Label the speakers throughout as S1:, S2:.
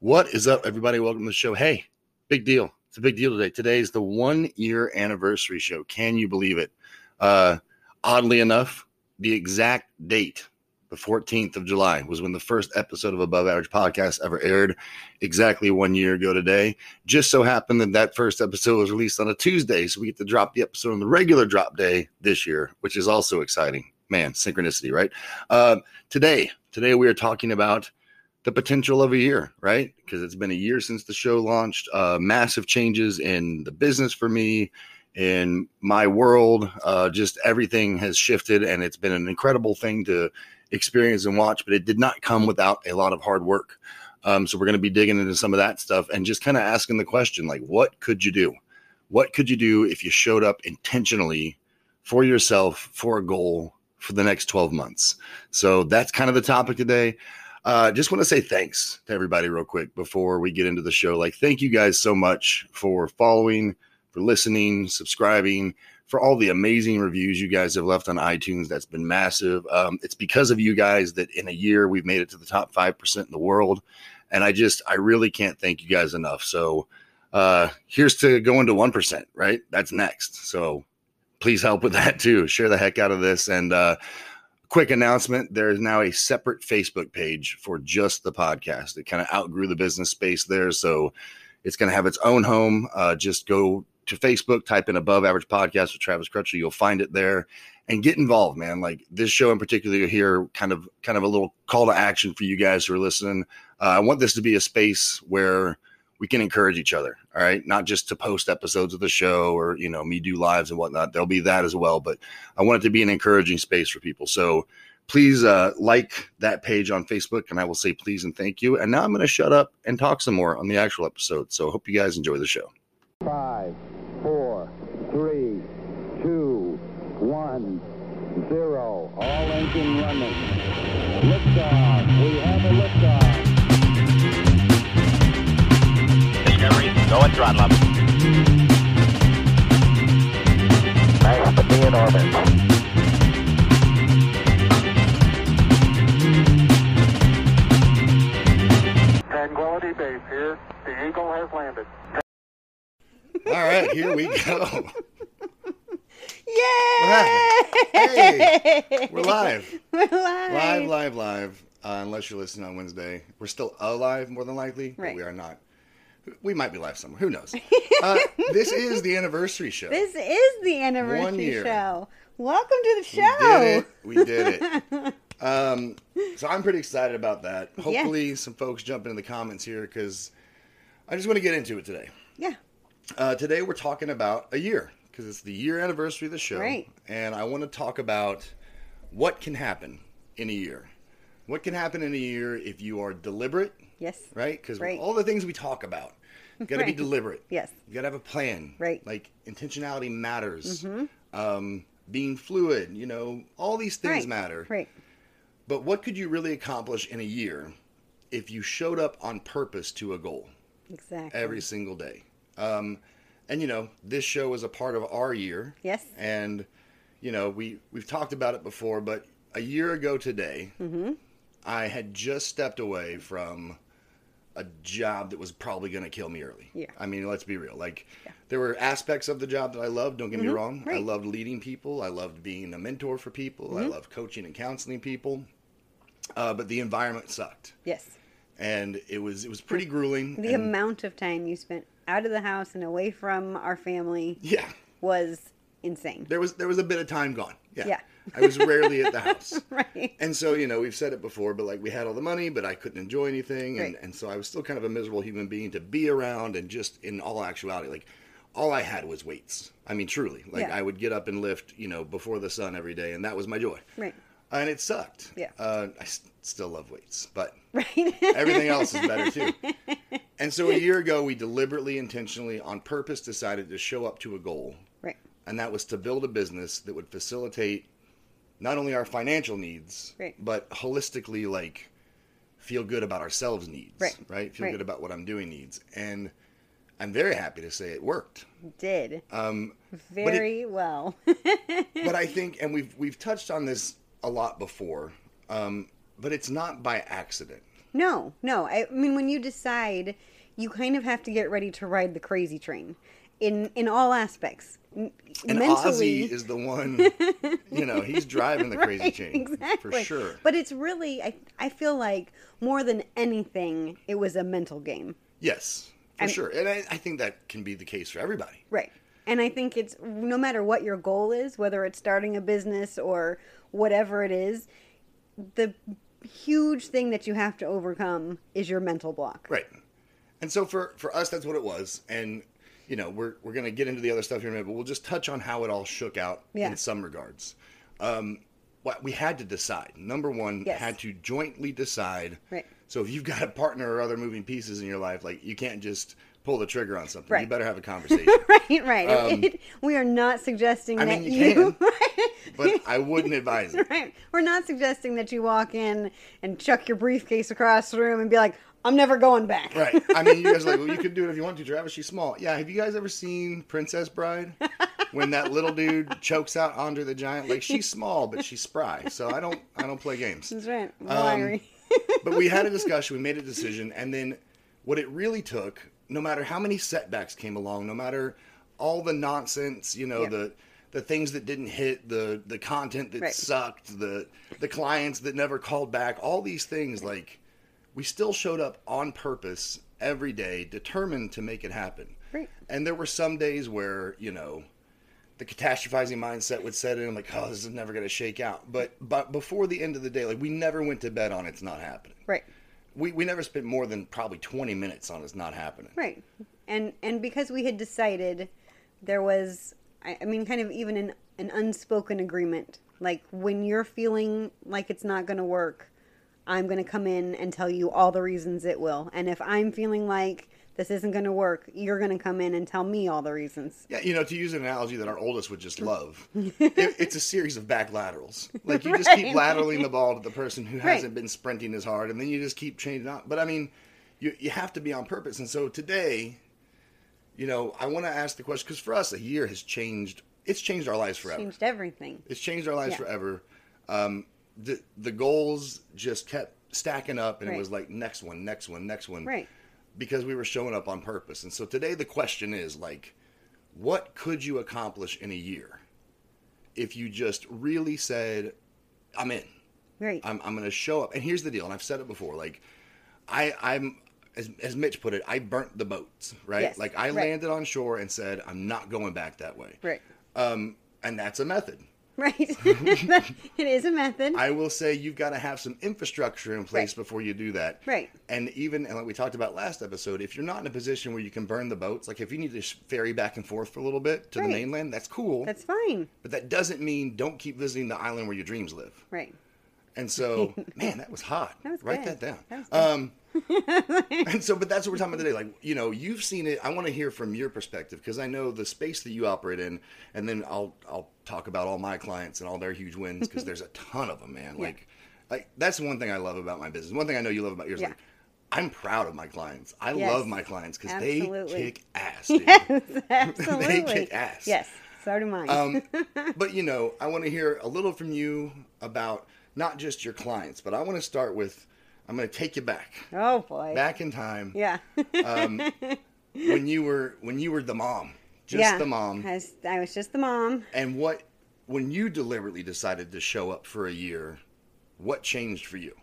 S1: What is up, everybody? Welcome to the show. Hey, big deal. It's a big deal today. Today is the one year anniversary show. Can you believe it? Uh, oddly enough, the exact date, the 14th of July, was when the first episode of Above Average Podcast ever aired, exactly one year ago today. Just so happened that that first episode was released on a Tuesday, so we get to drop the episode on the regular drop day this year, which is also exciting. Man, synchronicity, right? Uh, today, today we are talking about the potential of a year, right? Because it's been a year since the show launched. Uh, massive changes in the business for me, in my world. Uh, just everything has shifted, and it's been an incredible thing to experience and watch. But it did not come without a lot of hard work. Um, so we're going to be digging into some of that stuff and just kind of asking the question, like, what could you do? What could you do if you showed up intentionally for yourself for a goal for the next 12 months? So that's kind of the topic today. Uh, just want to say thanks to everybody real quick before we get into the show. Like, thank you guys so much for following, for listening, subscribing, for all the amazing reviews you guys have left on iTunes. That's been massive. Um, it's because of you guys that in a year we've made it to the top 5% in the world. And I just, I really can't thank you guys enough. So, uh, here's to going to 1%, right? That's next. So, please help with that too. Share the heck out of this. And, uh, quick announcement there is now a separate facebook page for just the podcast. It kind of outgrew the business space there so it's going to have its own home. Uh, just go to facebook type in above average podcast with travis crutcher you'll find it there. And get involved man. Like this show in particular you here kind of kind of a little call to action for you guys who are listening. Uh, i want this to be a space where we can encourage each other all right not just to post episodes of the show or you know me do lives and whatnot there'll be that as well but i want it to be an encouraging space for people so please uh, like that page on facebook and i will say please and thank you and now i'm going to shut up and talk some more on the actual episode so hope you guys enjoy the show
S2: Five, four, three, two, one, zero. All engine running. Liftoff. We have a liftoff.
S3: Go and throttle up.
S2: Nice to be in orbit.
S4: Tranquility Base here. The Eagle has landed.
S1: all right here we go
S5: Yay!
S1: Hey, we're live
S5: We're live.
S1: live live live uh, unless you're listening on wednesday we're still alive more than likely but
S5: Right.
S1: we are not we might be live somewhere who knows uh, this is the anniversary show
S5: This is the anniversary show. Welcome to the show.
S1: We did it. We did it. um, so I'm pretty excited about that. Hopefully, some folks jump into the comments here because I just want to get into it today.
S5: Yeah.
S1: Uh, today, we're talking about a year because it's the year anniversary of the show.
S5: Right.
S1: And I want to talk about what can happen in a year. What can happen in a year if you are deliberate,
S5: Yes.
S1: right? Because
S5: Right.
S1: all the things we talk about, you got to be deliberate.
S5: Yes.
S1: You got to have a plan.
S5: Right. Mm-hmm.
S1: Like intentionality matters. Um, being fluid, you know, all these things
S5: Right.
S1: matter.
S5: Right.
S1: But what could you really accomplish in a year if you showed up on purpose to a goal
S5: Exactly.
S1: every single day? Um, and you know, this show is a part of our year.
S5: Yes.
S1: And you know, we we've talked about it before, but a year ago today,
S5: Mm-hmm.
S1: I had just stepped away from a job that was probably going to kill me early.
S5: Yeah.
S1: I mean, let's be real. Like, there were aspects of the job that I loved. Don't get me wrong. I
S5: Mm-hmm.
S1: loved leading people. I loved being a mentor for people.
S5: Mm-hmm.
S1: I loved coaching and counseling people. Uh, but the environment sucked,
S5: Yes.
S1: and it was it was pretty grueling.
S5: The
S1: and-
S5: amount of time you spent out of the house and away from our family
S1: yeah,
S5: was insane.
S1: there was there was a bit of time gone. Yeah,
S5: Yeah.
S1: I was rarely at the house.
S5: Right.
S1: And so, you know, we've said it before, but like we had all the money, but I couldn't enjoy anything. And,
S5: Right.
S1: and so I was still kind of a miserable human being to be around. And just in all actuality, like all I had was weights. I mean, truly, like
S5: Yeah.
S1: I would get up and lift, you know, before the sun every day. And that was my joy.
S5: Right.
S1: And it sucked.
S5: Yeah.
S1: Uh, I s- still love weights, but
S5: Right.
S1: everything else is better too. And so a year ago, we deliberately, intentionally, on purpose decided to show up to a goal. And that was to build a business that would facilitate not only our financial needs,
S5: Right.
S1: but holistically, like feel good about ourselves needs,
S5: Right.
S1: Feel
S5: Right.
S1: good about what I'm doing needs, and I'm very happy to say it worked.
S5: Did
S1: Um,
S5: very well.
S1: but I think, and we've we've touched on this a lot before, um, but it's not by accident.
S5: No, no. I, I mean, when you decide, you kind of have to get ready to ride the crazy train, in in all aspects.
S1: And
S5: mentally,
S1: Ozzy is the one, you know, he's driving the crazy
S5: Right,
S1: chain
S5: exactly.
S1: for sure.
S5: But it's really, I I feel like more than anything, it was a mental game.
S1: Yes, for
S5: I'm-
S1: sure. And I, I think that can be the case for everybody.
S5: Right. And I think it's no matter what your goal is, whether it's starting a business or whatever it is, the huge thing that you have to overcome is your mental block.
S1: Right. And so for for us, that's what it was. And you know, we're we're gonna get into the other stuff here in a minute, but we'll just touch on how it all shook out
S5: Yeah.
S1: in some regards. Um, what we had to decide. Number one,
S5: Yes.
S1: had to jointly decide.
S5: Right.
S1: So if you've got a partner or other moving pieces in your life, like you can't just pull the trigger on something.
S5: Right.
S1: You better have a conversation.
S5: Right, right.
S1: Um,
S5: we are not suggesting
S1: I
S5: that
S1: mean, you
S5: you,
S1: but I wouldn't advise it.
S5: right. We're not suggesting that you walk in and chuck your briefcase across the room and be like, "I'm never going back."
S1: Right. I mean, you guys are like, well, you could do it if you want to, Travis. She's small. Yeah. Have you guys ever seen Princess Bride? When that little dude chokes out Andre the Giant, like she's small, but she's spry. So I don't, I don't play games.
S5: That's right.
S1: Um, But we had a discussion. We made a decision, and then what it really took, no matter how many setbacks came along, no matter all the nonsense, you know,
S5: Yeah.
S1: the the things that didn't hit, the the content that
S5: Right.
S1: sucked, the the clients that never called back, all these things, like we still showed up on purpose every day, determined to make it happen.
S5: Right.
S1: And there were some days where, you know, the catastrophizing mindset would set in, like, oh, this is never going to shake out. But but before the end of the day, like, we never went to bed on it's not happening.
S5: right.
S1: We, we never spent more than probably 20 minutes on it's not happening.
S5: Right. And and because we had decided there was I, I mean kind of even an an unspoken agreement. Like when you're feeling like it's not going to work, I'm going to come in and tell you all the reasons it will. And if I'm feeling like this isn't going to work, you're going to come in and tell me all the reasons.
S1: Yeah, you know, to use an analogy that our oldest would just love, it, it's a series of back laterals. Like you just keep lateraling the ball to the person who
S5: Right.
S1: hasn't been sprinting as hard, and then you just keep changing out. But I mean, you you have to be on purpose. And so today, you know, I want to ask the question because for us, a year has changed. It's changed our lives forever.
S5: Changed everything.
S1: It's changed our lives
S5: Yeah.
S1: forever. Um, the the goals just kept stacking up, and
S5: Right.
S1: it was like next one, next one, next one
S5: Right.
S1: because we were showing up on purpose. And so today the question is like, what could you accomplish in a year if you just really said, I'm in.
S5: Right.
S1: I'm, I'm going to show up. And here's the deal, and I've said it before. Like, I, I'm as, as Mitch put it, I burnt the boats, right?
S5: Yes,
S1: like I
S5: right.
S1: landed on shore and said, I'm not going back that way.
S5: right.
S1: Um, and that's a method.
S5: Right. it is a method.
S1: I will say you've got to have some infrastructure in place
S5: Right.
S1: before you do that.
S5: Right.
S1: And even and like we talked about last episode, if you're not in a position where you can burn the boats, like if you need to ferry back and forth for a little bit to
S5: Right.
S1: the mainland, that's cool.
S5: That's fine.
S1: but that doesn't mean don't keep visiting the island where your dreams live.
S5: Right.
S1: And so, man, that was hot.
S5: That was
S1: Write
S5: good.
S1: that down.
S5: That was
S1: um, and so, but that's what we're talking about today. Like, you know, you've seen it. I want to hear from your perspective because I know the space that you operate in, and then I'll I'll talk about all my clients and all their huge wins because there's a ton of them, man. Like, like that's one thing I love about my business. One thing I know you love about yours.
S5: Yeah.
S1: Like, I'm proud of my clients. I
S5: Yes.
S1: love my clients because they kick ass. Dude.
S5: Yes, absolutely.
S1: kick ass.
S5: Yes. So do mine.
S1: Um, but you know, I want to hear a little from you about not just your clients, but I want to start with. I'm going to take you back,
S5: oh boy.
S1: back in time
S5: Yeah.
S1: um, when you were when you were the mom, just
S5: yeah.
S1: the mom,
S5: I was, I was just the mom.
S1: and what when you deliberately decided to show up for a year, what changed for you?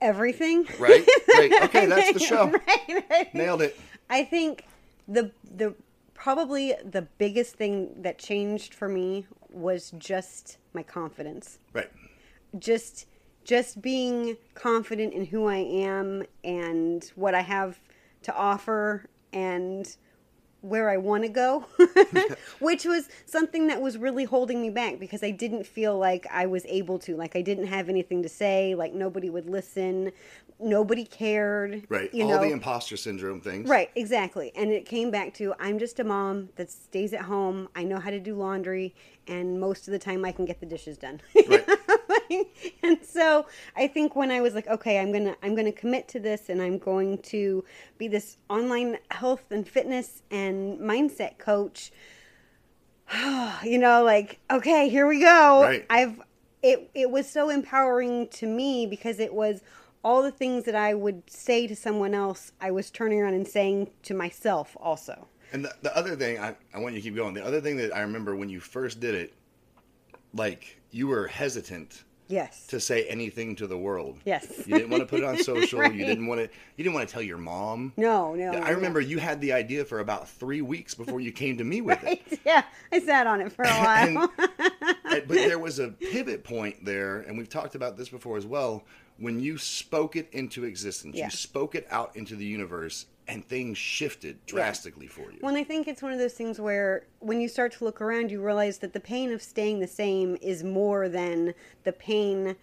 S5: Everything.
S1: Right? Great. Okay, that's the show.
S5: right, right.
S1: Nailed it.
S5: I think the the probably the biggest thing that changed for me was just my confidence.
S1: Right.
S5: Just just being confident in who I am and what I have to offer and where I want to go, which was something that was really holding me back because I didn't feel like I was able to. Like I didn't have anything to say. Like nobody would listen. Nobody cared.
S1: Right.
S5: You
S1: All
S5: know?
S1: the imposter syndrome things.
S5: Right, exactly. And it came back to I'm just a mom that stays at home. I know how to do laundry, and most of the time I can get the dishes done.
S1: Right.
S5: and so I think when I was like, okay, I'm gonna I'm gonna commit to this, and I'm going to be this online health and fitness and mindset coach. you know, like okay, here we go.
S1: Right.
S5: I've it it was so empowering to me because it was all the things that I would say to someone else, I was turning around and saying to myself also.
S1: And the, the other thing, I, I want you to keep going. The other thing that I remember when you first did it, like you were hesitant
S5: Yes.
S1: to say anything to the world.
S5: Yes.
S1: You didn't want to put it on social.
S5: Right.
S1: You didn't want to. You didn't want to tell your mom.
S5: no, no.
S1: I
S5: no.
S1: remember you had the idea for about three weeks before you came to me with
S5: Right.
S1: it.
S5: Yeah, I sat on it for a while.
S1: And- but there was a pivot point there, and we've talked about this before as well. When you spoke it into existence,
S5: Yeah.
S1: you spoke it out into the universe, and things shifted drastically for you.
S5: Well, I think it's one of those things where when you start to look around, you realize that the pain of staying the same is more than the pain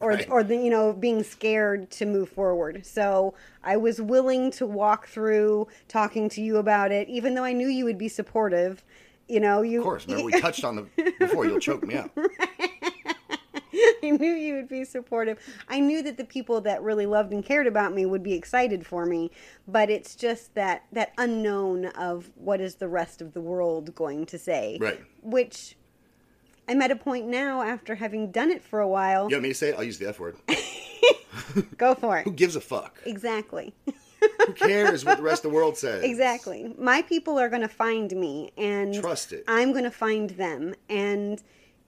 S5: or
S1: Right.
S5: or the you know being scared to move forward. So I was willing to walk through talking to you about it, even though I knew you would be supportive. You know, you
S1: Of course, remember we touched on the before. You'll choke me out.
S5: I knew you would be supportive. I knew that the people that really loved and cared about me would be excited for me, but it's just that that unknown of what is the rest of the world going to say.
S1: Right.
S5: Which I'm at a point now after having done it for a while.
S1: You want me to say it? I'll use the F word.
S5: Go for it.
S1: Who gives a fuck?
S5: Exactly.
S1: Who cares what the rest of the world says?
S5: Exactly. My people are going to find me and
S1: Trust it.
S5: I'm going to find them and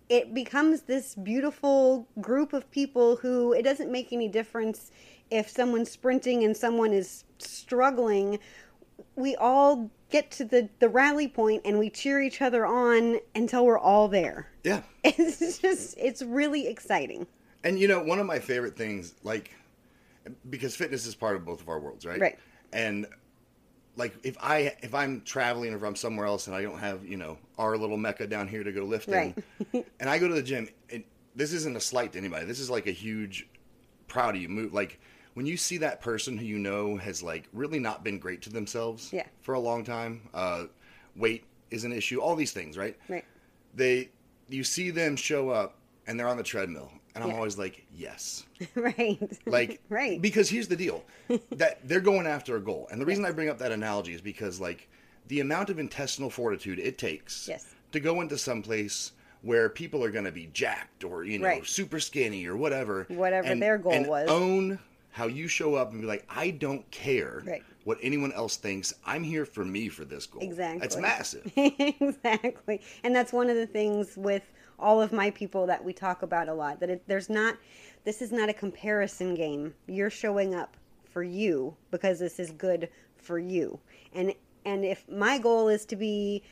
S5: it becomes this beautiful group of people who it doesn't make any difference if someone's sprinting and someone is struggling. We all get to the the rally point and we cheer each other on until we're all there.
S1: Yeah.
S5: It's just it's really exciting.
S1: And you know, one of my favorite things, like, because fitness is part of both of our worlds, right?
S5: Right.
S1: And like, if I if I'm traveling or if I'm somewhere else and I don't have you know our little mecca down here to go lifting,
S5: Right.
S1: and I go to the gym, and this isn't a slight to anybody. This is like a huge proud of you move. Like when you see that person who you know has like really not been great to themselves
S5: Yeah.
S1: for a long time, uh, weight is an issue. All these things, right?
S5: Right.
S1: They you see them show up and they're on the treadmill, and I'm
S5: Yeah.
S1: always like, yes.
S5: right.
S1: Like,
S5: right.
S1: Because here's the deal: that they're going after a goal, and the reason I bring up that analogy is because, like, the amount of intestinal fortitude it takes
S5: Yes.
S1: to go into some place where people are going to be jacked or you know
S5: Right.
S1: super skinny or whatever,
S5: Whatever
S1: and-
S5: their goal
S1: and
S5: was.
S1: Own how you show up and be like, I don't care
S5: Right.
S1: what anyone else thinks. I'm here for me for this goal.
S5: Exactly.
S1: That's massive.
S5: exactly. And that's one of the things with all of my people that we talk about a lot that it, there's not this is not a comparison game. You're showing up for you because this is good for you. And and if my goal is to be,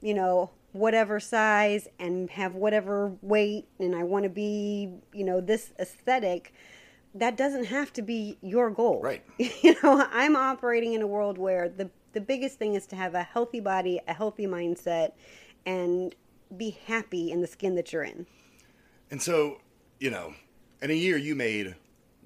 S5: you know, whatever size and have whatever weight and I want to be, you know, this aesthetic, that doesn't have to be your goal.
S1: Right.
S5: You know, I'm operating in a world where the the biggest thing is to have a healthy body, a healthy mindset, and be happy in the skin that you're in.
S1: And so, you know, in a year you made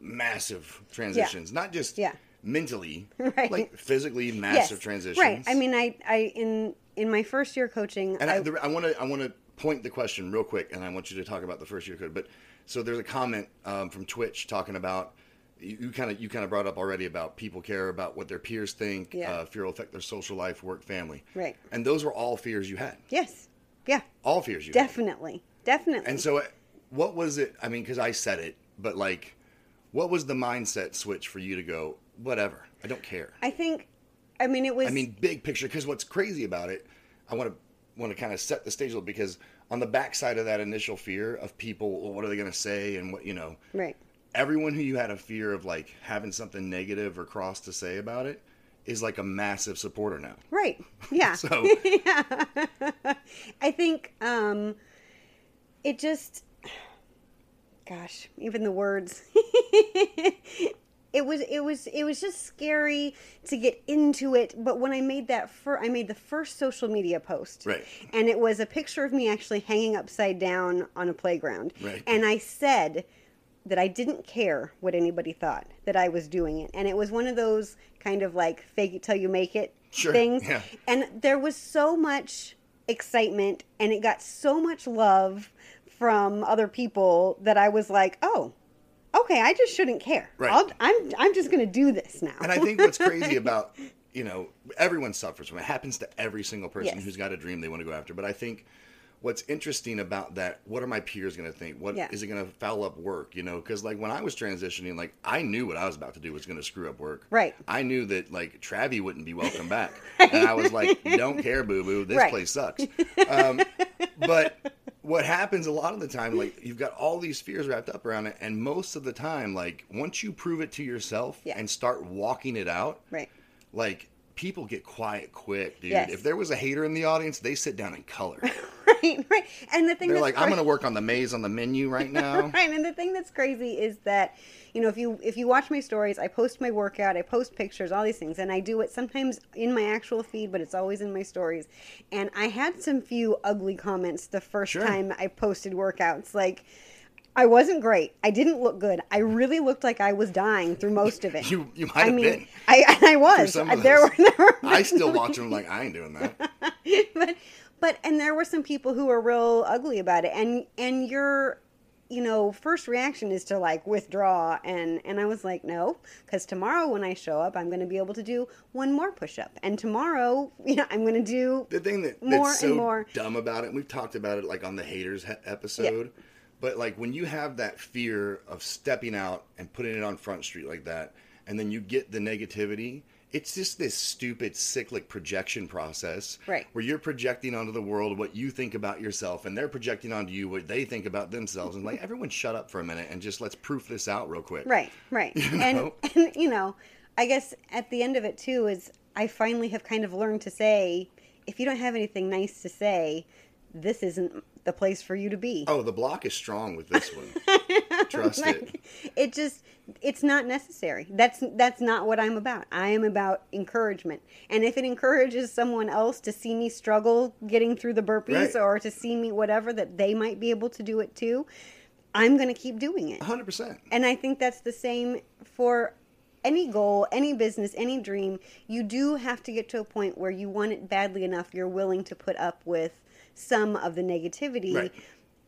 S1: massive transitions, not just
S5: Yeah.
S1: mentally,
S5: Right.
S1: like physically massive
S5: Yes,
S1: transitions.
S5: Right. I mean, I I in in my first year coaching,
S1: and I want to I want to point the question real quick, and I want you to talk about the first year code. But so there's a comment um, from Twitch talking about you kind of you kind of brought up already about people care about what their peers think,
S5: Yeah.
S1: uh, fear will affect their social life, work, family,
S5: Right.
S1: And those were all fears you had,
S5: yes, yeah,
S1: all fears you had.
S5: definitely, definitely.
S1: And so, uh, what was it? I mean, because I said it, but like, what was the mindset switch for you to go, whatever, I don't care?
S5: I think, I mean, it was.
S1: I mean, big picture. Because what's crazy about it, I want to want to kind of set the stage a little because on the backside of that initial fear of people, well, what are they going to say, and what you know,
S5: right.
S1: everyone who you had a fear of like having something negative or cross to say about it is like a massive supporter now.
S5: Right. Yeah.
S1: So yeah.
S5: I think um, it just, gosh, even the words. it was it was it was just scary to get into it. But when I made that fir- I made the first social media post,
S1: Right.
S5: and it was a picture of me actually hanging upside down on a playground,
S1: Right.
S5: and I said that I didn't care what anybody thought that I was doing it, and it was one of those kind of like fake it till you make it
S1: Sure,
S5: things,
S1: yeah.
S5: and there was so much excitement and it got so much love from other people that I was like, oh, okay, I just shouldn't care.
S1: Right.
S5: I'll, I'm I'm just gonna do this now.
S1: And I think what's crazy about, you know, everyone suffers from it. It happens to every single person
S5: Yes.
S1: who's got a dream they want to go after. But I think what's interesting about that what are my peers going to think what is
S5: Yeah.
S1: it going to foul up work you know because like when i was transitioning like i knew what i was about to do was going to screw up work
S5: Right.
S1: i knew that like travie wouldn't be welcome back and i was like don't care boo boo this
S5: Right.
S1: place sucks um, but what happens a lot of the time like you've got all these fears wrapped up around it and most of the time like once you prove it to yourself
S5: Yeah.
S1: and start walking it out
S5: Right.
S1: like people get quiet quick dude
S5: Yes.
S1: if there was a hater in the audience they sit down and color
S5: Right. Right. And the thing
S1: they're like i'm going to work on the maze on the menu right now
S5: right and the thing that's crazy is that you know if you if you watch my stories i post my workout i post pictures all these things and i do it sometimes in my actual feed but it's always in my stories and i had some few ugly comments the first
S1: Sure.
S5: time i posted workouts like I wasn't great. I didn't look good. I really looked like I was dying through most of it.
S1: You- you might
S5: I
S1: have
S5: mean,
S1: been.
S5: I and I was. There were, there were
S1: i still watch them like i ain't doing that
S5: but but and there were some people who were real ugly about it and and your you know first reaction is to like withdraw and and i was like no because tomorrow when i show up i'm going to be able to do one more push-up and tomorrow you know i'm going to do
S1: the thing that,
S5: More
S1: that's
S5: and more.
S1: dumb about it and we've talked about it like on the haters episode but like when you have that fear of stepping out and putting it on front street like that and then you get the negativity it's just this stupid cyclic projection process
S5: Right.
S1: where you're projecting onto the world what you think about yourself and they're projecting onto you what they think about themselves and like everyone shut up for a minute and just let's proof this out real quick
S5: right right and,
S1: know?
S5: and you know i guess at the end of it too is i finally have kind of learned to say if you don't have anything nice to say this isn't the place for you to be.
S1: Oh the block is strong with this one. Trust it.
S5: It just it's not necessary. That's that's not what i'm about. I am about encouragement. And if it encourages someone else to see me struggle getting through the burpees
S1: Right.
S5: or to see me whatever that they might be able to do it too i'm going to keep doing it.
S1: 100%
S5: and I think that's the same for any goal, any business, any dream. You do have to get to a point where you want it badly enough, you're willing to put up with some of the negativity
S1: Right.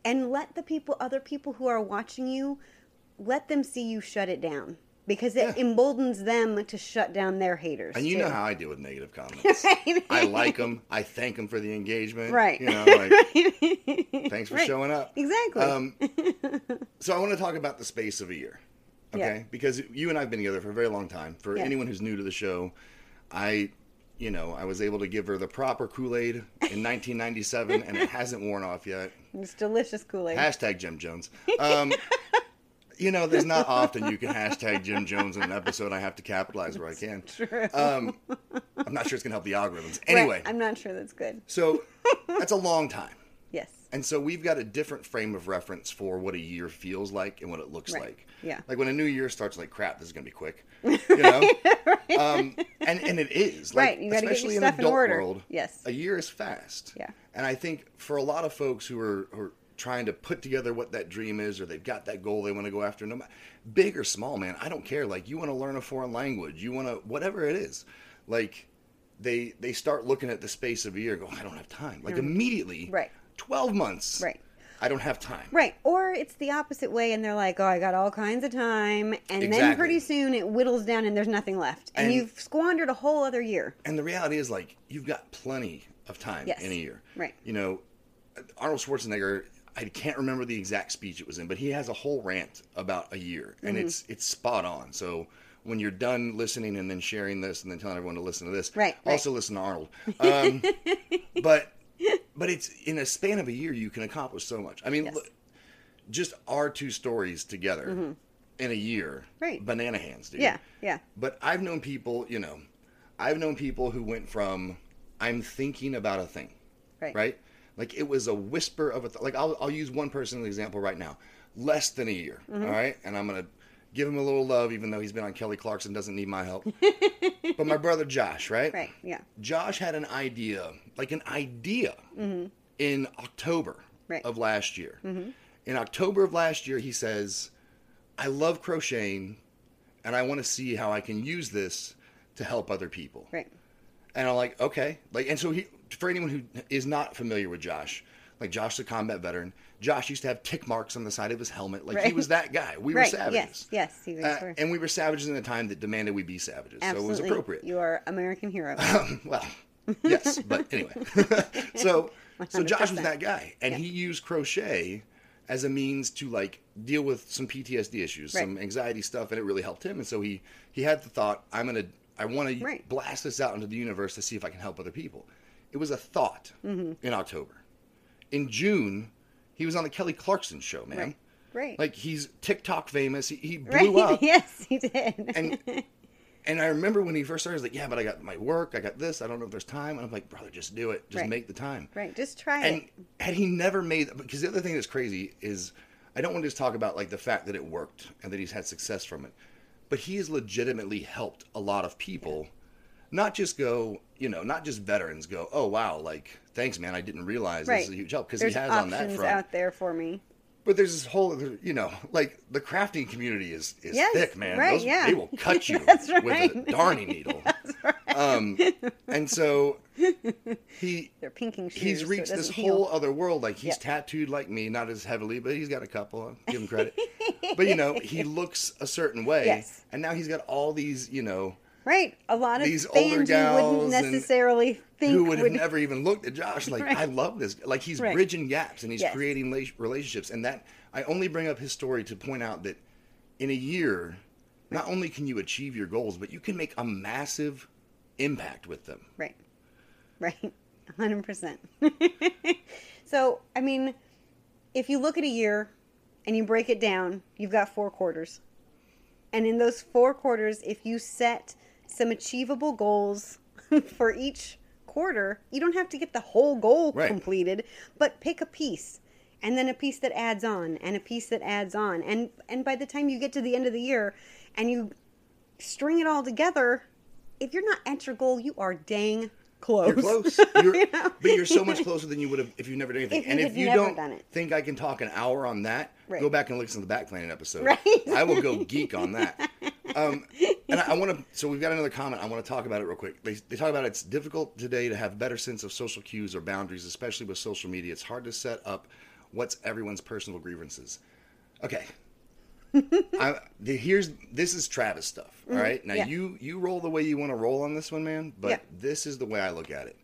S5: and let the people, other people who are watching you, let them see you shut it down because it
S1: Yeah.
S5: emboldens them to shut down their haters.
S1: And you
S5: too.
S1: know how I deal with negative comments. I like them. I thank them for the engagement.
S5: Right.
S1: You know, like, thanks for
S5: Right.
S1: showing up.
S5: Exactly.
S1: Um, so I want to talk about the space of a year. Okay.
S5: Yeah.
S1: Because you and I have been together for a very long time. For
S5: Yeah.
S1: anyone who's new to the show, I, you know, I was able to give her the proper Kool Aid in 1997, and it hasn't worn off yet.
S5: it's delicious Kool-Aid.
S1: Hashtag Jim Jones. Um, you know, there's not often you can hashtag Jim Jones in an episode. I have to capitalize where I can. Um, I'm not sure it's going to help the algorithms.
S5: Right.
S1: Anyway,
S5: I'm not sure that's good.
S1: so that's a long time.
S5: Yes.
S1: And so we've got a different frame of reference for what a year feels like and what it looks
S5: Right.
S1: like.
S5: Yeah.
S1: Like when a new year starts, like crap, this is gonna be quick. You know. um, and and it is. Like,
S5: Right, you gotta get your
S1: especially in
S5: stuff in
S1: adult
S5: order.
S1: world.
S5: Yes.
S1: A year is fast.
S5: Yeah.
S1: And I think for a lot of folks who are, who are trying to put together what that dream is, or they've got that goal they want to go after, no matter big or small, man, I don't care. Like you want to learn a foreign language, you want to whatever it is, like. They, they start looking at the space of a year and go, I don't have time. Like immediately,
S5: Right.
S1: 12 months.
S5: Right.
S1: I don't have time.
S5: Right. Or it's the opposite way and they're like, oh, I got all kinds of time. And then pretty soon it whittles down and there's nothing left. And,
S1: And-
S5: you've squandered a whole other year.
S1: And the reality is, like, you've got plenty of time
S5: Yes.
S1: in a year.
S5: Right.
S1: You know, Arnold Schwarzenegger. I can't remember the exact speech it was in, but he has a whole rant about a year, and
S5: Mm-hmm.
S1: it's it's spot on. So when you're done listening and then sharing this and then telling everyone to listen to this,
S5: Right, right.
S1: Also listen to Arnold. Um, but but it's in a span of a year you can accomplish so much. I mean,
S5: Yes.
S1: look, just our two stories together in a year,
S5: Mm-hmm. Right.
S1: Banana hands, dude.
S5: Yeah. Yeah.
S1: But I've known people, you know, I've known people who went from I'm thinking about a thing,
S5: Right.
S1: right? Like it was a whisper of a th- like I'll I'll use one person as an example right now. Less than a year,
S5: Mm-hmm.
S1: all right? And I'm going to give him a little love even though he's been on Kelly Clarkson doesn't need my help. but my brother Josh, right?
S5: Right. Yeah.
S1: Josh had an idea, like an idea in October
S5: Mm-hmm. Right. Mm-hmm.
S1: of last year. In October of last year, he says, I love crocheting and I want to see how I can use this to help other people.
S5: Right.
S1: And I'm like, okay. Like, and so he, for anyone who is not familiar with Josh, like Josh, the combat veteran. Josh used to have tick marks on the side of his helmet. Like he was that guy. We
S5: right.
S1: were savages.
S5: Yes. Yes. You guys
S1: Uh, and we were savages in a time that demanded we be savages. So it was appropriate.
S5: You are American hero.
S1: well, yes, but anyway. so So Josh was that guy, and he used crochet as a means to like deal with some PTSD issues,
S5: Right.
S1: some anxiety stuff, and it really helped him. And so he he had the thought, I'm gonna, I want to blast this out into the universe to see if I can help other people. It was a thought
S5: Mm-hmm.
S1: in October. In June, he was on the Kelly Clarkson show, man.
S5: Right. Right.
S1: Like he's TikTok famous. He, he
S5: right.
S1: blew up.
S5: yes, he did.
S1: And and I remember when he first started, he was like, "Yeah, but I got my work, I got this. I don't know if there's time." And I'm like, "Brother, just do it. Just
S5: Right.
S1: make the time."
S5: right. Just try
S1: And
S5: it.
S1: And had he never made, because the other thing that's crazy is, I don't want to just talk about like the fact that it worked and that he's had success from it, but he has legitimately helped a lot of people, not just go, you know, not just veterans go, "Oh wow, like thanks, man, I didn't realize
S5: Right.
S1: this is a huge help," because he has on that front.
S5: out there for me.
S1: But there's this whole other, you know, like the crafting community is is
S5: Yes,
S1: thick, man.
S5: right,
S1: Those,
S5: yeah.
S1: They will cut you
S5: That's
S1: with a darning needle. Um, and so he
S5: They're pinking shoes.
S1: he's
S5: so
S1: reached this
S5: heal.
S1: whole other world. Like he's
S5: Yep.
S1: tattooed like me, not as heavily, but he's got a couple. I'll give him credit. but you know, he looks a certain way,
S5: Yes.
S1: and now he's got all these, you know,
S5: Right. A lot of
S1: These older
S5: you
S1: gals
S5: wouldn't necessarily think
S1: who would
S5: would
S1: have never even looked at Josh. Like
S5: Right.
S1: I love this. Like he's
S5: Right.
S1: bridging gaps and he's
S5: Yes.
S1: creating relationships. And that I only bring up his story to point out that in a year, not only can you achieve your goals, but you can make a massive impact with them.
S5: Right. Right. 100%. so, I mean, if you look at a year and you break it down, you've got four quarters. And in those four quarters, if you set some achievable goals for each quarter, you don't have to get the whole goal
S1: Right.
S5: completed, but pick a piece. And then a piece that adds on, and a piece that adds on, and and by the time you get to the end of the year, and you string it all together, if you're not at your goal, you are dang close.
S1: You're close. You're,
S5: You know?
S1: But you're so much closer than you would have if you never did anything.
S5: If
S1: and if you don't think I can talk an hour on that,
S5: Right.
S1: go back and listen to the back planning episode.
S5: Right.
S1: I will go geek on that. Um, and I, I want to. So we've got another comment. I want to talk about it real quick. They, they talk about it's difficult today to have better sense of social cues or boundaries, especially with social media. It's hard to set up what's everyone's personal grievances. Okay. I, the, here's this is Travis stuff. All right. Now
S5: Mm-hmm. yeah.
S1: you you roll the way you want to roll on this one, man. But
S5: Yeah.
S1: this is the way I look at it.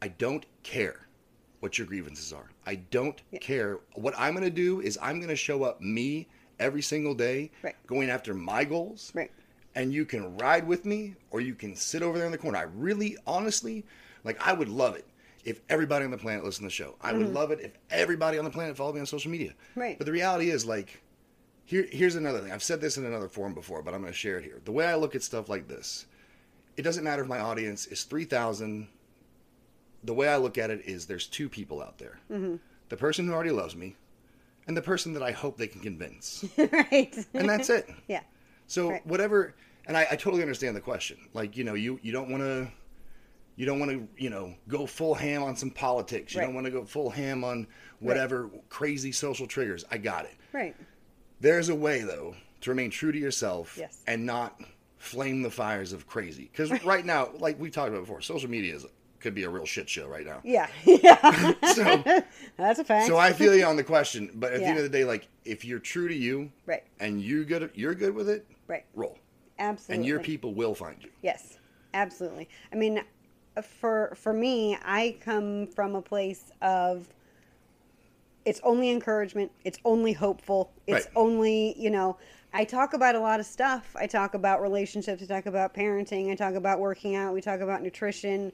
S1: I don't care what your grievances are. I don't care. What I'm going to do is I'm going to show up me every single day,
S5: Right.
S1: going after my goals.
S5: Right.
S1: And you can ride with me or you can sit over there in the corner. I really, honestly, like, I would love it if everybody on the planet listened to the show. I would love it if everybody on the planet followed me on social media.
S5: Mm-hmm. Right.
S1: But the reality is, like, here, here's another thing. I've said this in another forum before, but I'm going to share it here. The way I look at stuff like this, it doesn't matter if my audience is 3,000. The way I look at it is there's two people out there
S5: Mm-hmm.
S1: the person who already loves me and the person that I hope they can convince.
S5: right.
S1: and that's it.
S5: yeah.
S1: So
S5: Right.
S1: whatever, and I, I totally understand the question. Like you know, you you don't want to, you don't want to, you know, go full ham on some politics. You
S5: Right.
S1: don't want to go full ham on whatever crazy social triggers. I got it.
S5: Right.
S1: There's a way though to remain true to yourself
S5: Yes.
S1: and not flame the fires of crazy. Because right now, like we talked about before, social media is, could be a real shit show right now.
S5: Yeah. Yeah.
S1: So,
S5: That's a fact.
S1: so I feel you on the question, but at the end of the day, like if you're true to you,
S5: Right.
S1: and you good, you're good with it,
S5: Right.
S1: roll,
S5: Absolutely.
S1: and your people will find you.
S5: Yes, absolutely. I mean, uh, for for me, I come from a place of it's only encouragement. It's only hopeful. It's
S1: Right.
S5: only you know. I talk about a lot of stuff. I talk about relationships. I talk about parenting. I talk about working out. We talk about nutrition,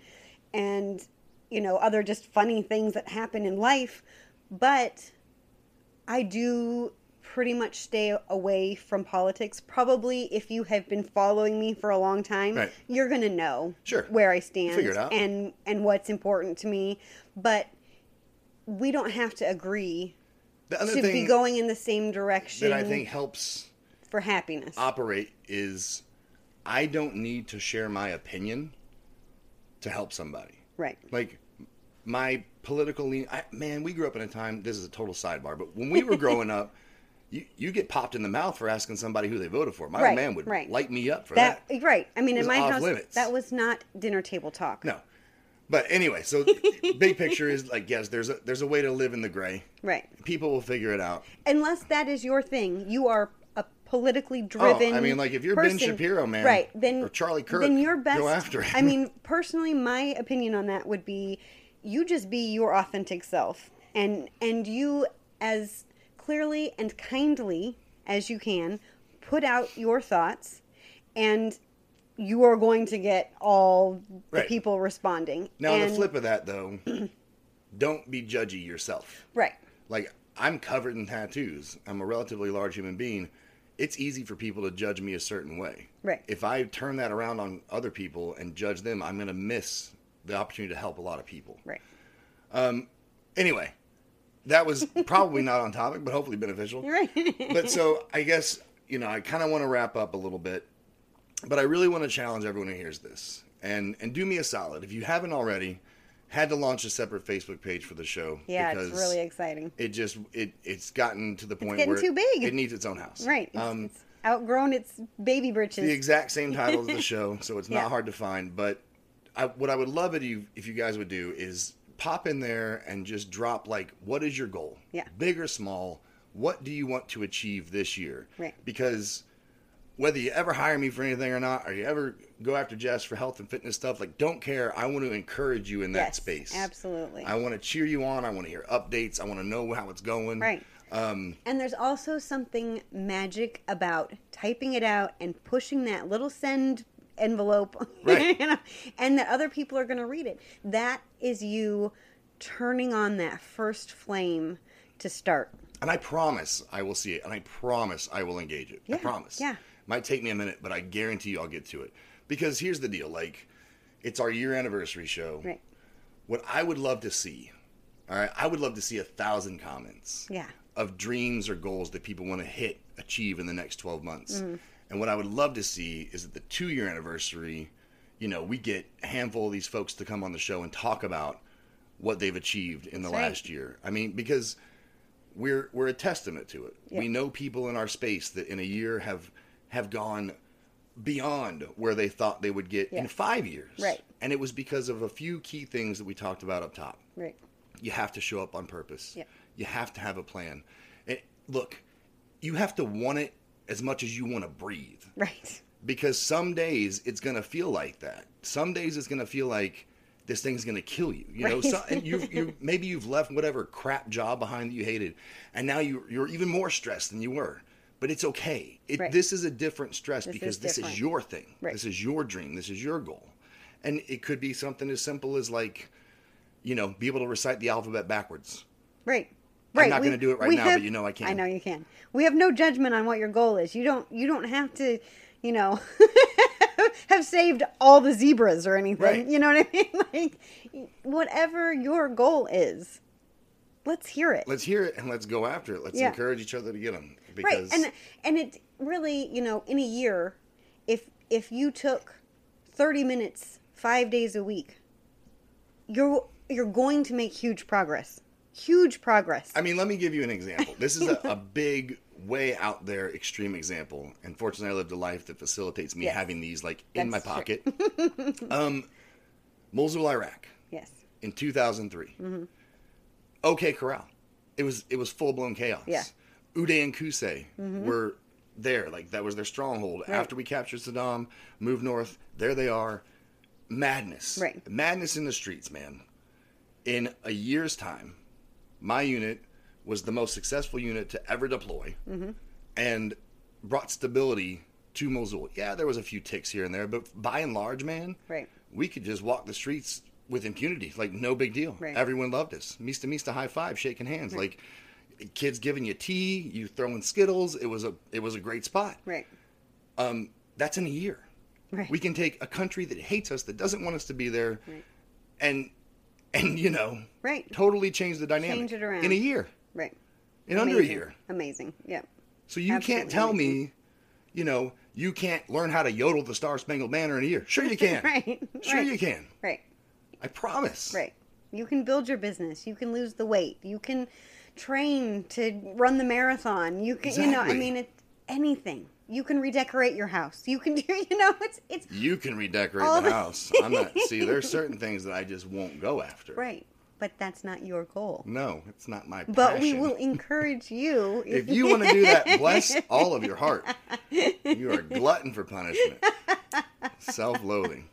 S5: and you know other just funny things that happen in life. But I do pretty much stay away from politics. Probably if you have been following me for a long time,
S1: Right.
S5: you're going to know
S1: Sure.
S5: where I stand
S1: Figure it out.
S5: and and what's important to me, but we don't have to agree
S1: The other
S5: to
S1: thing
S5: be going in the same direction
S1: that I think helps
S5: for happiness.
S1: operate is I don't need to share my opinion to help somebody.
S5: right.
S1: Like my political lean, I, man, we grew up in a time. This is a total sidebar, but when we were growing up, you you get popped in the mouth for asking somebody who they voted for. My
S5: Right,
S1: man would
S5: right.
S1: light me up for
S5: That,
S1: that.
S5: right. I mean in my house
S1: limits.
S5: that was not dinner table talk.
S1: No, but anyway, so big picture is like yes, there's a there's a way to live in the gray.
S5: Right.
S1: People will figure it out.
S5: unless that is your thing, you are a politically driven.
S1: Oh, I mean, like, if you're Ben Shapiro, man,
S5: right? Then
S1: or Charlie Kirk,
S5: then your
S1: go
S5: best.
S1: after it.
S5: I mean, personally, my opinion on that would be, you just be your authentic self and and you as clearly and kindly as you can put out your thoughts and you are going to get all the
S1: Right.
S5: people responding.
S1: Now, on the flip of that, though, don't be judgy yourself.
S5: right.
S1: Like, I'm covered in tattoos. I'm a relatively large human being. It's easy for people to judge me a certain way.
S5: Right.
S1: If I turn that around on other people and judge them, I'm going to miss the opportunity to help a lot of people.
S5: Right.
S1: Um, Anyway, that was probably not on topic, but hopefully beneficial.
S5: Right.
S1: but so I guess you know I kind of want to wrap up a little bit, but I really want to challenge everyone who hears this and and do me a solid if you haven't already. Had to launch a separate Facebook page for the show.
S5: yeah,
S1: because
S5: it's really exciting.
S1: It just it it's gotten to the point
S5: getting
S1: where
S5: too big.
S1: It needs its own house.
S5: Right. It's,
S1: Um,
S5: it's outgrown its baby britches.
S1: the exact same title as the show, so it's not
S5: Yeah.
S1: hard to find. But I, what I would love it you if you guys would do is pop in there and just drop like, what is your goal?
S5: Yeah.
S1: big or small. What do you want to achieve this year?
S5: Right.
S1: Because whether you ever hire me for anything or not, or you ever go after Jess for health and fitness stuff, like don't care. I want to encourage you in that
S5: Yes,
S1: space.
S5: absolutely.
S1: I want to cheer you on. I want to hear updates. I want to know how it's going.
S5: Right.
S1: Um,
S5: And there's also something magic about typing it out and pushing that little send envelope,
S1: Right.
S5: you know, and that other people are going to read it. That is you turning on that first flame to start.
S1: And I promise I will see it, and I promise I will engage it. I promise.
S5: yeah.
S1: Might take me a minute, but I guarantee you I'll get to it. Because here's the deal: like, it's our year anniversary show.
S5: Right.
S1: What I would love to see, all right, I would love to see a thousand comments.
S5: Yeah.
S1: Of dreams or goals that people want to hit, achieve in the next 12 months.
S5: Mm-hmm.
S1: And what I would love to see is at the two year anniversary, you know, we get a handful of these folks to come on the show and talk about what they've achieved in the
S5: That's right.
S1: last year. I mean, because we're we're a testament to it.
S5: Yeah.
S1: We know people in our space that in a year have have gone beyond where they thought they would get in 5 years.
S5: Right.
S1: And it was because of a few key things that we talked about up top.
S5: Right.
S1: You have to show up on purpose.
S5: Yep.
S1: You have to have a plan. And look, you have to want it as much as you want to breathe
S5: Right.
S1: because some days it's going to feel like that. Some days it's going to feel like this thing's going to kill you. You know,
S5: Right.
S1: so, and you you maybe you've left whatever crap job behind that you hated, and now you you're even more stressed than you were. But it's okay. It,
S5: Right.
S1: This is a different stress
S5: This
S1: because
S5: is
S1: this
S5: different.
S1: is your thing.
S5: Right.
S1: This is your dream. This is your goal, and it could be something as simple as like, you know, be able to recite the alphabet backwards.
S5: Right.
S1: I'm
S5: Right.
S1: not gonna do it right now, but you know I can.
S5: I know you can. We have no judgment on what your goal is. You don't. You don't have to. You know, have saved all the zebras or anything.
S1: Right.
S5: You know what I mean? Like, whatever your goal is, let's hear it.
S1: Let's hear it and let's go after it. Let's
S5: Yeah.
S1: encourage each other to get them.
S5: right.
S1: Because
S5: And and it really, you know, in a year, if if you took thirty minutes five days a week, you're you're going to make huge progress. Huge progress.
S1: I mean, let me give you an example. This is a, a big, way out there, extreme example. And fortunately, I lived a life that facilitates me
S5: Yes.
S1: having these like in my
S5: That's true.
S1: pocket. um, Mosul, Iraq,
S5: yes.
S1: in 2003. OK Corral. It was it was full blown chaos.
S5: Mm-hmm. Yeah. Mm-hmm.
S1: Uday and Qusay were there, like that was their stronghold. After we captured Saddam, moved north, there they are. Madness.
S5: Right.
S1: Madness in the streets, man. In a year's time, my unit was the most successful unit to ever deploy
S5: Mm-hmm.
S1: and brought stability to Mosul. Yeah, there was a few ticks here and there, but by and large, man,
S5: Right.
S1: we could just walk the streets with impunity, like no big deal.
S5: Right.
S1: Everyone loved us. Mista Mista high five, shaking hands, like kids giving you tea, you throwing skittles. It was a it was a great spot.
S5: Right.
S1: Um, that's in a year.
S5: Right.
S1: We can take a country that hates us, that doesn't want us to be there,
S5: Right.
S1: and and you know,
S5: Right.
S1: totally change the dynamic
S5: Change it around.
S1: in a year,
S5: Right.
S1: in under a year.
S5: Amazing. Yeah.
S1: So you
S5: Absolutely
S1: can't tell
S5: amazing.
S1: me, you know, you can't learn how to yodel the Star Spangled Banner in a year. Sure you can.
S5: Right.
S1: Sure
S5: right.
S1: you can.
S5: Right.
S1: I promise.
S5: Right. You can build your business. You can lose the weight. You can train to run the marathon. You can, you know, I mean, it's anything. You can redecorate your house. You can do, you know, it's it's
S1: You can redecorate the
S5: the-
S1: house. I'm not. See, there's certain things that I just won't go after.
S5: right. But that's not your goal.
S1: No, it's not my
S5: But we will encourage you
S1: If you want to do that, bless all of your heart. You are a glutton for punishment. Self-loathing.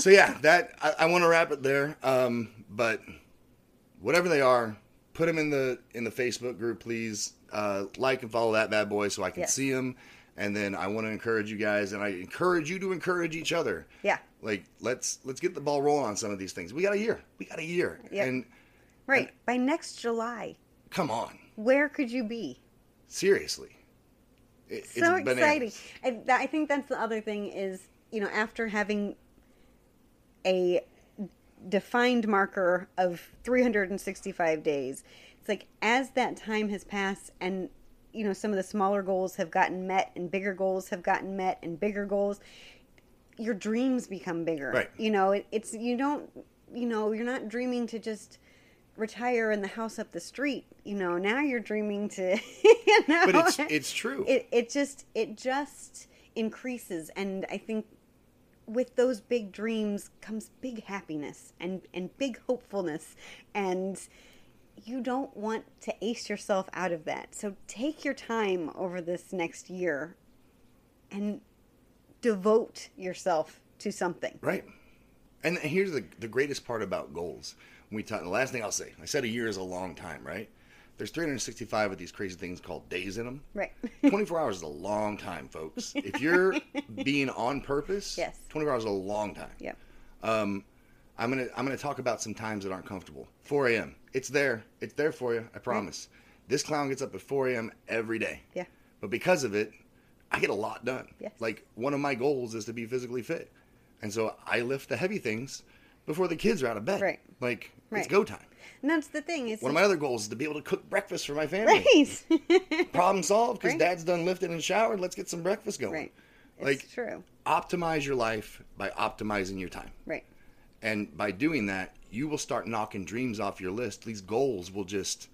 S1: So yeah, that I, I want to wrap it there. Um, but whatever they are, put them in the in the Facebook group, please. Uh, like and follow that bad boy so I can
S5: Yes.
S1: see them. And then I want to encourage you guys, and I encourage you to encourage each other.
S5: Yeah.
S1: Like let's let's get the ball rolling on some of these things. We got a year. We got a year.
S5: Yep.
S1: And
S5: Right. By next July,
S1: come on,
S5: where could you be?
S1: seriously. It- it's
S5: so exciting. I, I think that's the other thing is, you know, after having a defined marker of 365 days, it's like as that time has passed and, you know, some of the smaller goals have gotten met and bigger goals have gotten met and bigger goals, your dreams become bigger.
S1: Right.
S5: You know, it, it's, you don't, you know, you're not dreaming to just retire in the house up the street. You know, now you're dreaming to, you know,
S1: But it's it's true.
S5: it it just it just increases and i think with those big dreams comes big happiness and and big hopefulness and you don't want to ace yourself out of that so take your time over this next year and devote yourself to something
S1: Right. And here's the the greatest part about goals. We talk, the last thing I'll say, I said a year is a long time, right? There's 365 of these crazy things called days in them.
S5: right
S1: 24 hours is a long time, folks. If you're being on purpose,
S5: Yes.
S1: 24 hours is a long time.
S5: yep
S1: Um, I'm gonna I'm gonna talk about some times that aren't comfortable. 4 a.m. It's there. It's there for you. I promise. This clown gets up at 4 a.m. every day.
S5: yeah
S1: But because of it, I get a lot done.
S5: Yes.
S1: Like one of my goals is to be physically fit. And so I lift the heavy things before the kids are out of bed.
S5: Right.
S1: Like
S5: Right.
S1: it's go time.
S5: And that's the thing is
S1: One of my other goals is to be able to cook breakfast for my family.
S5: right
S1: Problem solved because
S5: Right.
S1: dad's done lifting and showered. Let's get some breakfast going.
S5: right it's
S1: Like
S5: true
S1: optimize your life by optimizing your time.
S5: right
S1: And by doing that, you will start knocking dreams off your list. These goals will just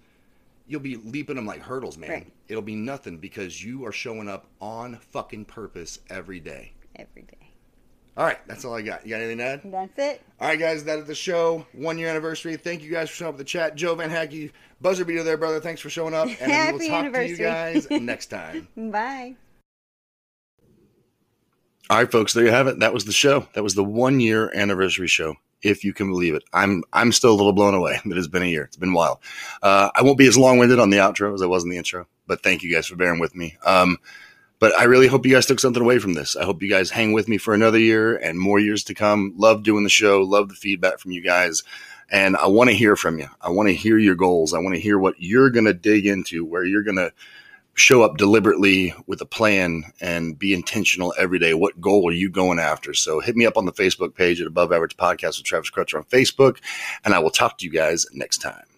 S1: you'll be leaping them like hurdles, man.
S5: Right.
S1: It'll be nothing because you are showing up on fucking purpose every day.
S5: every day
S1: All right, that's all I got. You got anything to add?
S5: that's it
S1: All right, guys, that is the show. One year anniversary. Thank you guys for showing up the chat. Joe Van Hackey, buzzer beater there, brother. Thanks for showing up. And
S5: Happy
S1: will talk to
S5: anniversary.
S1: you guys next time.
S5: bye
S1: All right, folks, there you have it. That was the show. That was the one year anniversary show. If you can believe it, I'm I'm still a little blown away that it's been a year. It's been wild. Uh, I won't be as long winded on the outro as I was in the intro, but thank you guys for bearing with me. Um, but I really hope you guys took something away from this. I hope you guys hang with me for another year and more years to come. Love doing the show. Love the feedback from you guys. And I want to hear from you. I want to hear your goals. I want to hear what you're going to dig into, where you're going to show up deliberately with a plan and be intentional every day. What goal are you going after? So hit me up on the Facebook page at Above Average Podcast with Travis Crutcher on Facebook, and I will talk to you guys next time.